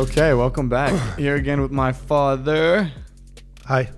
Okay, welcome back. Here again with my father. Hi.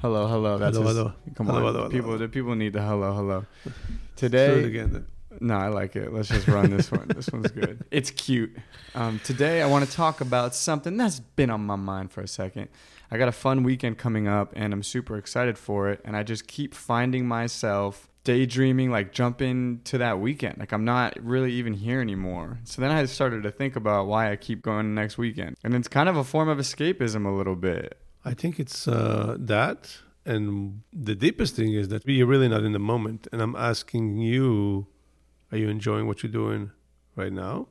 Hello, hello. That's Hello, his- hello. Come Hello, on, hello, hello, people. The people need the hello, hello. Today, it again. no, I like it. Let's just run this one. This one's good. It's cute. Um, today, I want to talk about something that's been on my mind for a second. I got a fun weekend coming up, and I'm super excited for it. And I just keep finding myself daydreaming, like jumping to that weekend. Like I'm not really even here anymore. So then I started to think about why I keep going next weekend, and it's kind of a form of escapism a little bit. I think it's uh, that. And the deepest thing is that you're really not in the moment. And I'm asking you, are you enjoying what you're doing right now?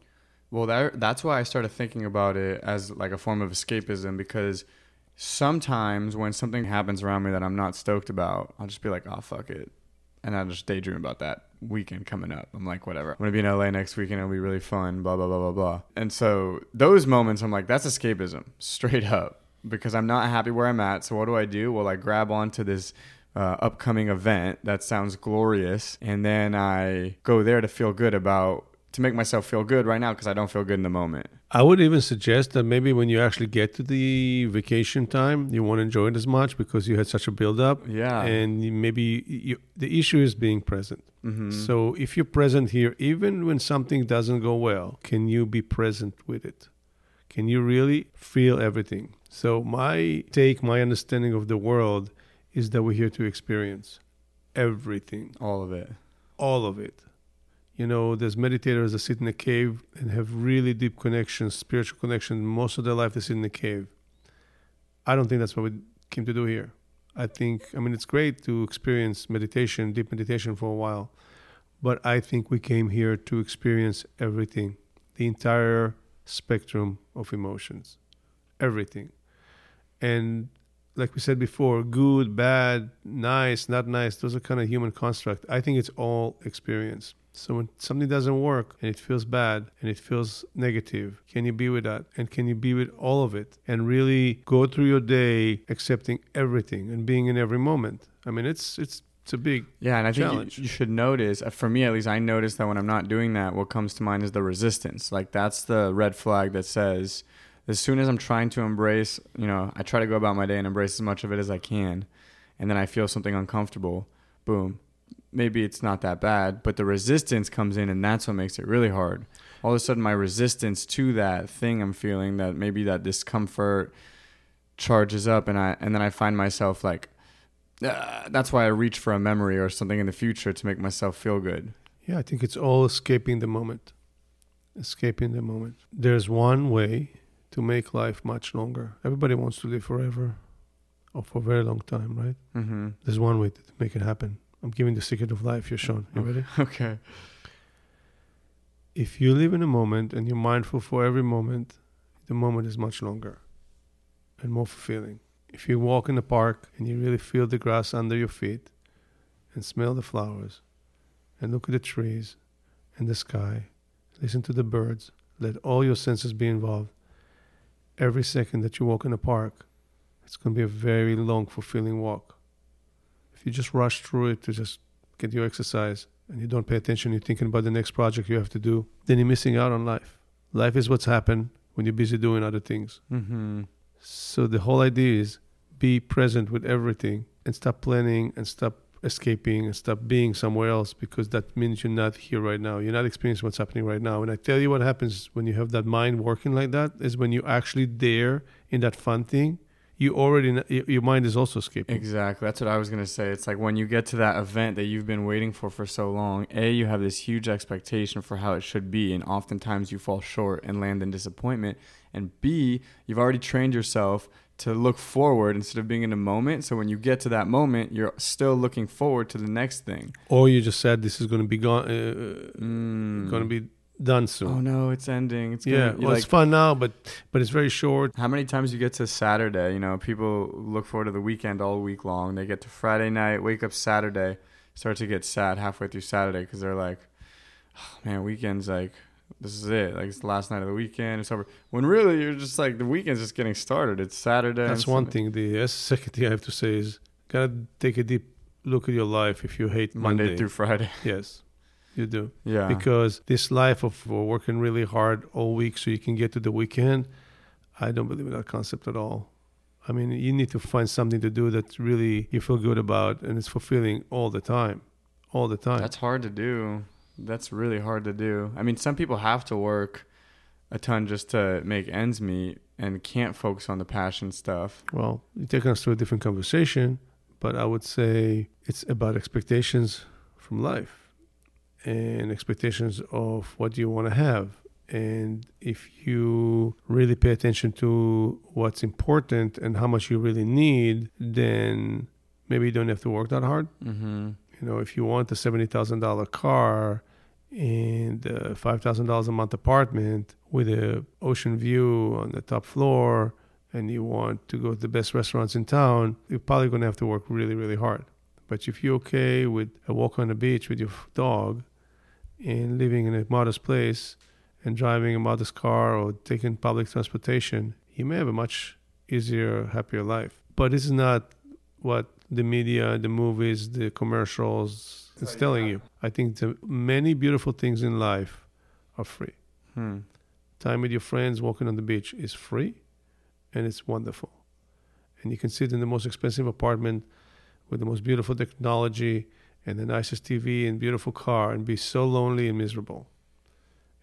Well, that, that's why I started thinking about it as like a form of escapism because sometimes when something happens around me that I'm not stoked about, I'll just be like, oh, fuck it. And I'll just daydream about that weekend coming up. I'm like, whatever. I'm to be in LA next weekend. It'll be really fun, blah, blah, blah, blah, blah. And so those moments, I'm like, that's escapism, straight up, because I'm not happy where I'm at. So what do I do? Well, I grab onto this uh, upcoming event that sounds glorious. And then I go there to feel good about, to make myself feel good right now because I don't feel good in the moment. I would even suggest that maybe when you actually get to the vacation time, you won't enjoy it as much because you had such a build up. Yeah. And maybe you, the issue is being present. Mm-hmm. So if you're present here, even when something doesn't go well, can you be present with it? Can you really feel everything? So my take, my understanding of the world is that we're here to experience everything, All of it. all of it. You know, there's meditators that sit in a cave and have really deep connections, spiritual connection. Most of their life they sit in a cave. I don't think that's what we came to do here. I think, I mean, it's great to experience meditation, deep meditation for a while, but I think we came here to experience everything, the entire spectrum of emotions, everything. And like we said before, good, bad, nice, not nice, those are kind of human construct. I think it's all experience. So when something doesn't work and it feels bad and it feels negative, can you be with that? And can you be with all of it and really go through your day accepting everything and being in every moment? I mean, it's it's it's a big Yeah, and I think Challenge. you, you should notice, uh, for me at least, I notice that when I'm not doing that, what comes to mind is the resistance. Like that's the red flag that says, as soon as I'm trying to embrace, you know, I try to go about my day and embrace as much of it as I can, and then I feel something uncomfortable, boom. Maybe it's not that bad, but the resistance comes in, and that's what makes it really hard. All of a sudden, my resistance to that thing I'm feeling, that maybe that discomfort, charges up, and I and then I find myself like, uh, that's why I reach for a memory or something in the future to make myself feel good. Yeah, I think it's all escaping the moment. Escaping the moment. There's one way to make life much longer. Everybody wants to live forever or for a very long time, right? Mm-hmm. There's one way to make it happen. I'm giving the secret of life here, Sean. You mm. ready? Okay. If you live in a moment and you're mindful for every moment, the moment is much longer and more fulfilling. If you walk in the park and you really feel the grass under your feet and smell the flowers and look at the trees and the sky, listen to the birds, let all your senses be involved. Every second that you walk in the park, it's going to be a very long, fulfilling walk. If you just rush through it to just get your exercise and you don't pay attention, you're thinking about the next project you have to do, then you're missing out on life. Life is what's happened when you're busy doing other things. Mm-hmm. So the whole idea is be present with everything and stop planning and stop escaping and stop being somewhere else because that means you're not here right now. You're not experiencing what's happening right now. And I tell you what happens when you have that mind working like that is when you're actually there in that fun thing, you already kn- y- your mind is also escaping. Exactly. That's what I was gonna say. It's like when you get to that event that you've been waiting for for so long. A, you have this huge expectation for how it should be, and oftentimes you fall short and land in disappointment. And B, you've already trained yourself to look forward instead of being in the moment. So when you get to that moment, you're still looking forward to the next thing. Or you just said this is going to be gone, uh, Mm. going to be done soon. Oh no, it's ending. It's yeah, well, you're it's fun now, but but it's very short. How many times you get to Saturday? You know, people look forward to the weekend all week long. They get to Friday night, wake up Saturday, start to get sad halfway through Saturday because they're like, oh, man, weekend's like, this is it. Like, it's the last night of the weekend. It's over. When really, you're just like, the weekend's just getting started. It's Saturday. That's one thing. The second thing I have to say is gotta take a deep look at your life if you hate Monday, Monday. through Friday. yes, you do. Yeah. Because this life of working really hard all week so you can get to the weekend, I don't believe in that concept at all. I mean, you need to find something to do that really you feel good about and it's fulfilling all the time. All the time. That's hard to do. That's really hard to do. I mean, some people have to work a ton just to make ends meet and can't focus on the passion stuff. well, you're taking us to a different conversation, but I would say it's about expectations from life and expectations of what you want to have. And if you really pay attention to what's important and how much you really need, then maybe you don't have to work that hard. Mm-hmm. You know, if you want a seventy thousand dollar car and a five thousand dollars a month apartment with a ocean view on the top floor, and you want to go to the best restaurants in town, you're probably going to have to work really, really hard. But if you're okay with a walk on the beach with your dog, and living in a modest place, and driving a modest car or taking public transportation, he may have a much easier, happier life. But this is not what the media, the movies, the commercials is telling you. I think the many beautiful things in life are free. Hmm. Time with your friends, walking on the beach is free, and it's wonderful. And you can sit in the most expensive apartment with the most beautiful technology and the nicest TV and beautiful car and be so lonely and miserable.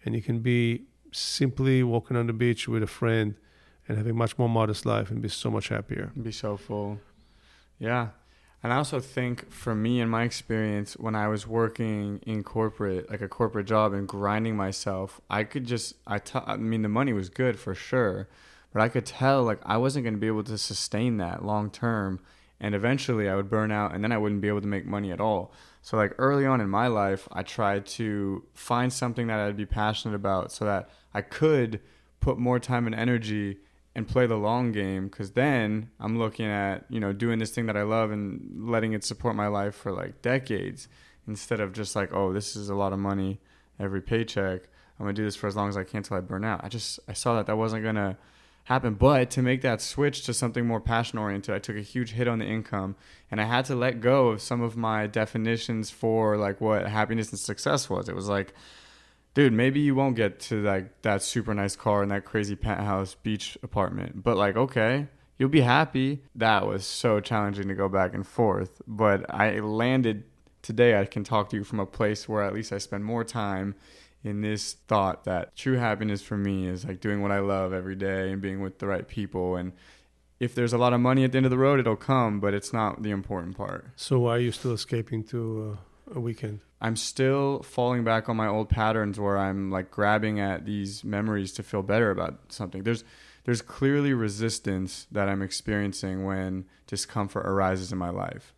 And you can be simply walking on the beach with a friend and having a much more modest life and be so much happier. Be so full. Yeah. And I also think for me in my experience when I was working in corporate, like a corporate job and grinding myself, I could just I tell I mean the money was good for sure, but I could tell like I wasn't going to be able to sustain that long term and eventually I would burn out and then I wouldn't be able to make money at all. So like early on in my life, I tried to find something that I'd be passionate about so that I could put more time and energy and play the long game because then I'm looking at you know doing this thing that I love and letting it support my life for like decades instead of just like oh this is a lot of money every paycheck I'm gonna do this for as long as I can till I burn out I just I saw that that wasn't gonna happen but to make that switch to something more passion oriented I took a huge hit on the income and I had to let go of some of my definitions for like what happiness and success was it was like dude, maybe you won't get to like that super nice car and that crazy penthouse beach apartment, but like, okay, you'll be happy. That was so challenging to go back and forth, but I landed today. I can talk to you from a place where at least I spend more time in this thought that true happiness for me is like doing what I love every day and being with the right people. And if there's a lot of money at the end of the road, it'll come, but it's not the important part. So why are you still escaping to uh, a weekend? I'm still falling back on my old patterns where I'm like grabbing at these memories to feel better about something. There's there's clearly resistance that I'm experiencing when discomfort arises in my life.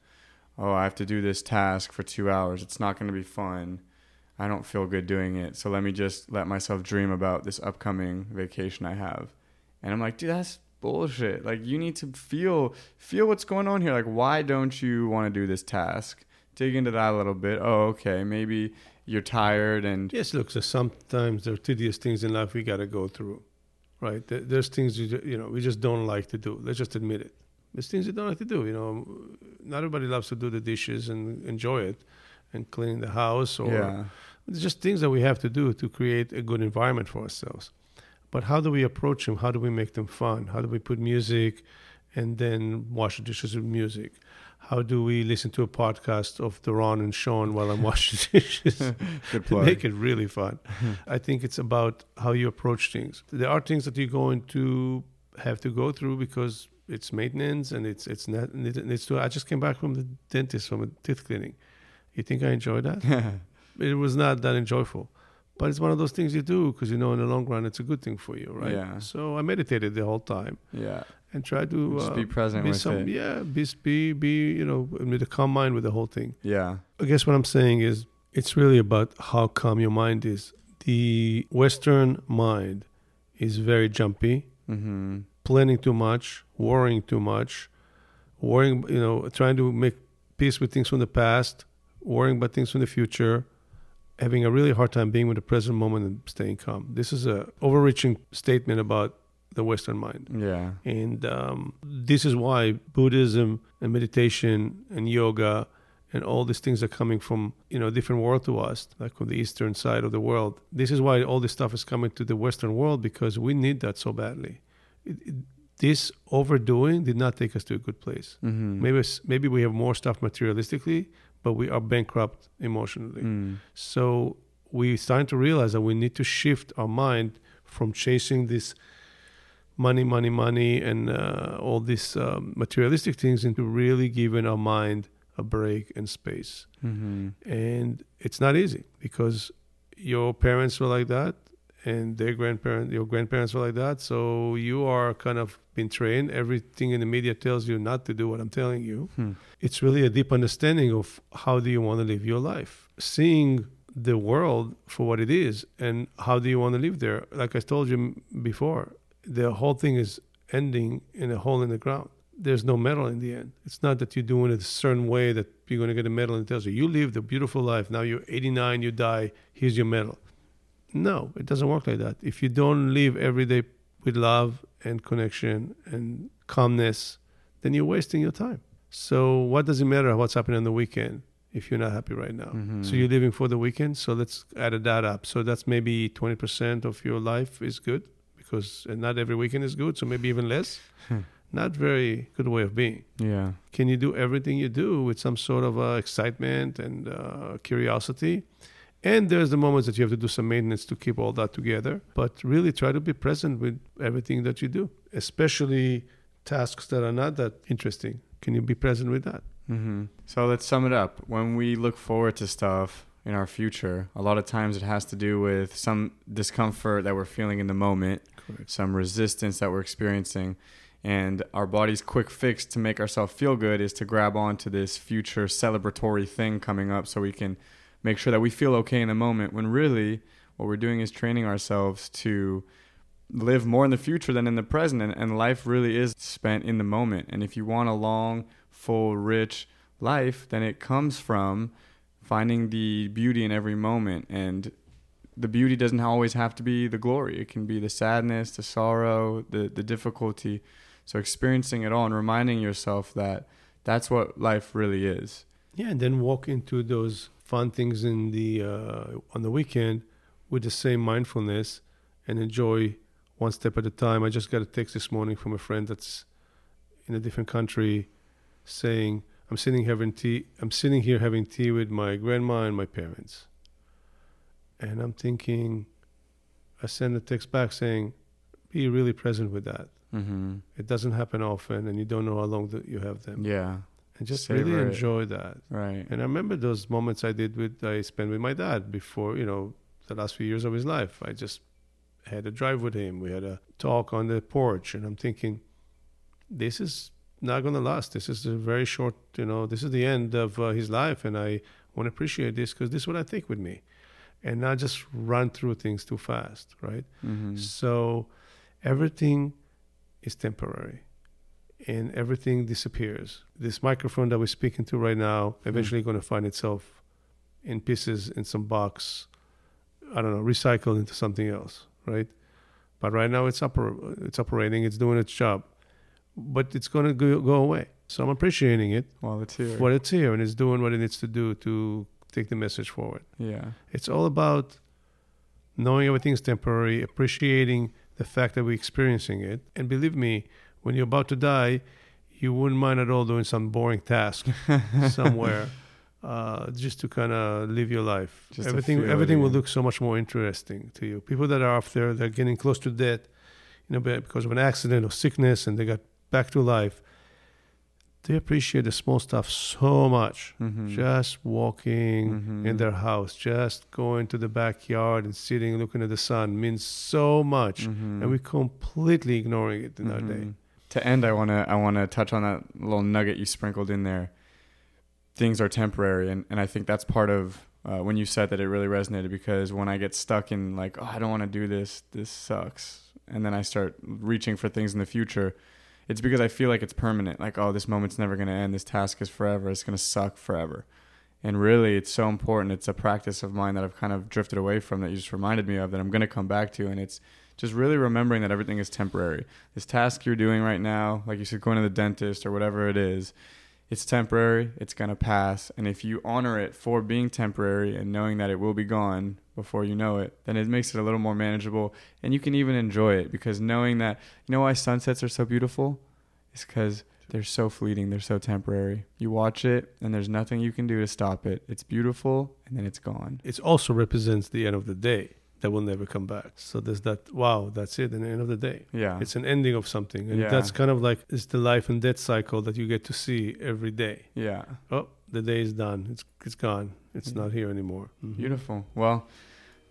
Oh, I have to do this task for 2 hours. It's not going to be fun. I don't feel good doing it. So let me just let myself dream about this upcoming vacation I have. And I'm like, dude, that's bullshit. Like you need to feel feel what's going on here. Like why don't you want to do this task? dig into that a little bit. Oh, okay, maybe you're tired and Yes, look, so sometimes there are tedious things in life we got to go through, right? There's things you, you know we just don't like to do. Let's just admit it. There's things you don't like to do. You know, not everybody loves to do the dishes and enjoy it, and clean the house or yeah, It's just things that we have to do to create a good environment for ourselves. But how do we approach them? How do we make them fun? How do we put music and then wash the dishes with music? How do we listen to a podcast of Doron and Sean while I'm washing dishes? good to plug. make it really fun. I think it's about how you approach things. There are things that you're going to have to go through because it's maintenance and it's it's not it needs to. I just came back from the dentist from a teeth cleaning. You think I enjoy that? It was not that enjoyable. But it's one of those things you do because you know in the long run it's a good thing for you, right? Yeah. So I meditated the whole time yeah, and tried to just uh, be present be with some, it. yeah, be be be you know with a calm mind with the whole thing. Yeah, I guess what I'm saying is it's really about how calm your mind is. The Western mind is very jumpy, mm-hmm. planning too much, worrying too much, worrying, you know, trying to make peace with things from the past, worrying about things from the future, having a really hard time being with the present moment and staying calm. This is a overreaching statement about the Western mind. yeah, And um, this is why Buddhism and meditation and yoga and all these things are coming from you know a different world to us, like from the eastern side of the world. This is why all this stuff is coming to the Western world because we need that so badly. it, it, this overdoing did not take us to a good place. Mm-hmm. Maybe maybe we have more stuff materialistically, but we are bankrupt emotionally. Mm. So we starting to realize that we need to shift our mind from chasing this money, money, money, and uh, all these um, materialistic things into really giving our mind a break and space. Mm-hmm. And it's not easy because your parents were like that, and their grandparents, your grandparents were like that. So you are kind of been trained. Everything in the media tells you not to do what I'm telling you. Hmm. it's really a deep understanding of how do you want to live your life. Seeing the world for what it is and how do you want to live there. Like i told you before the whole thing is ending in a hole in the ground. There's no medal in the end. It's not that you're doing it a certain way that you're going to get a medal and it tells you you lived a beautiful life. Now you're 89 you die. Here's your medal no it doesn't work like that if you don't live every day with love and connection and calmness then you're wasting your time so what does it matter what's happening on the weekend if you're not happy right now? Mhm. So you're living for the weekend. So let's add that up. So that's maybe 20% of your life is good because and not every weekend is good. So maybe even less. Hmm. Not very good way of being. Yeah. Can you do everything you do with some sort of uh, excitement and uh, curiosity? And there's the moments that you have to do some maintenance to keep all that together. But really try to be present with everything that you do, especially tasks that are not that interesting. Can you be present with that? hmm So let's sum it up. When we look forward to stuff in our future, a lot of times it has to do with some discomfort that we're feeling in the moment, Correct. some resistance that we're experiencing. And our body's quick fix to make ourselves feel good is to grab onto this future celebratory thing coming up so we can make sure that we feel okay in the moment when really what we're doing is training ourselves to live more in the future than in the present. And, and life really is spent in the moment. And if you want a long full rich life then it comes from finding the beauty in every moment. And the beauty doesn't always have to be the glory. It can be the sadness the sorrow the the difficulty. So experiencing it all and reminding yourself that that's what life really is. Yeah, and then walk into those fun things in the uh, on the weekend with the same mindfulness and enjoy one step at a time. I just got a text this morning from a friend that's in a different country saying, "I'm sitting having tea. I'm sitting here having tea with my grandma and my parents." And I'm thinking, I send a text back saying, "Be really present with that. mm-hmm. It doesn't happen often, and you don't know how long that you have them. yeah And just Savor really enjoy that." right And I remember those moments I did with I spent with my dad before, you know, the last few years of his life. I just had a drive with him. We had a talk on the porch, and I'm thinking, this is not going to last. This is a very short, you know, this is the end of uh, his life, and I want to appreciate this because this is what I take with me, and not just run through things too fast, right? mm-hmm. So everything is temporary and everything disappears. This microphone that we're speaking to right now hmm. eventually going to find itself in pieces in some box, I don't know, recycled into something else, right? But right now it's oper- it's operating, it's doing its job. But it's going to go, go away. So I'm appreciating it while it's here for it's here and it's doing what it needs to do to take the message forward. yeah It's all about knowing everything's temporary, appreciating the fact that we're experiencing it. And believe me, when you're about to die, you wouldn't mind at all doing some boring task somewhere uh, just to kind of live your life. Just everything everything will look so much more interesting to you. People that are up there, they're getting close to death, you know, because of an accident or sickness, and they got back to life. They appreciate the small stuff so much mm-hmm. just walking Mhm. in their house, just going to the backyard and sitting looking at the sun means so much, Mhm. and we're completely ignoring it in our day. To end, I wanna I wanna touch on that little nugget you sprinkled in there. Things are temporary, and, and I think that's part of uh, when you said that it really resonated because when I get stuck in like oh I don't want to do this this sucks, and then I start reaching for things in the future, it's because I feel like it's permanent. Like oh this moment's never gonna end. This task is forever. It's gonna suck forever. And really, it's so important. It's a practice of mine that I've kind of drifted away from that you just reminded me of that I'm going to come back to. And it's just really remembering that everything is temporary. This task you're doing right now, like you said, going to the dentist or whatever it is, it's temporary, it's going to pass. And if you honor it for being temporary and knowing that it will be gone before you know it, then it makes it a little more manageable. And you can even enjoy it because knowing that, you know why sunsets are so beautiful? It's because they're so fleeting, they're so temporary. You watch it and there's nothing you can do to stop it. It's beautiful and then it's gone. It also represents the end of the day that will never come back. So there's that, wow, that's it, and the end of the day. Yeah. It's an ending of something. And Yeah. that's kind of like, it's the life and death cycle that you get to see every day. yeah. Oh, the day is done. It's, it's gone. It's not here anymore. Mhm. Beautiful. Well,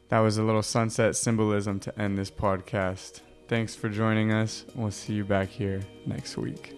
that was a little sunset symbolism to end this podcast. Thanks for joining us. We'll see you back here next week.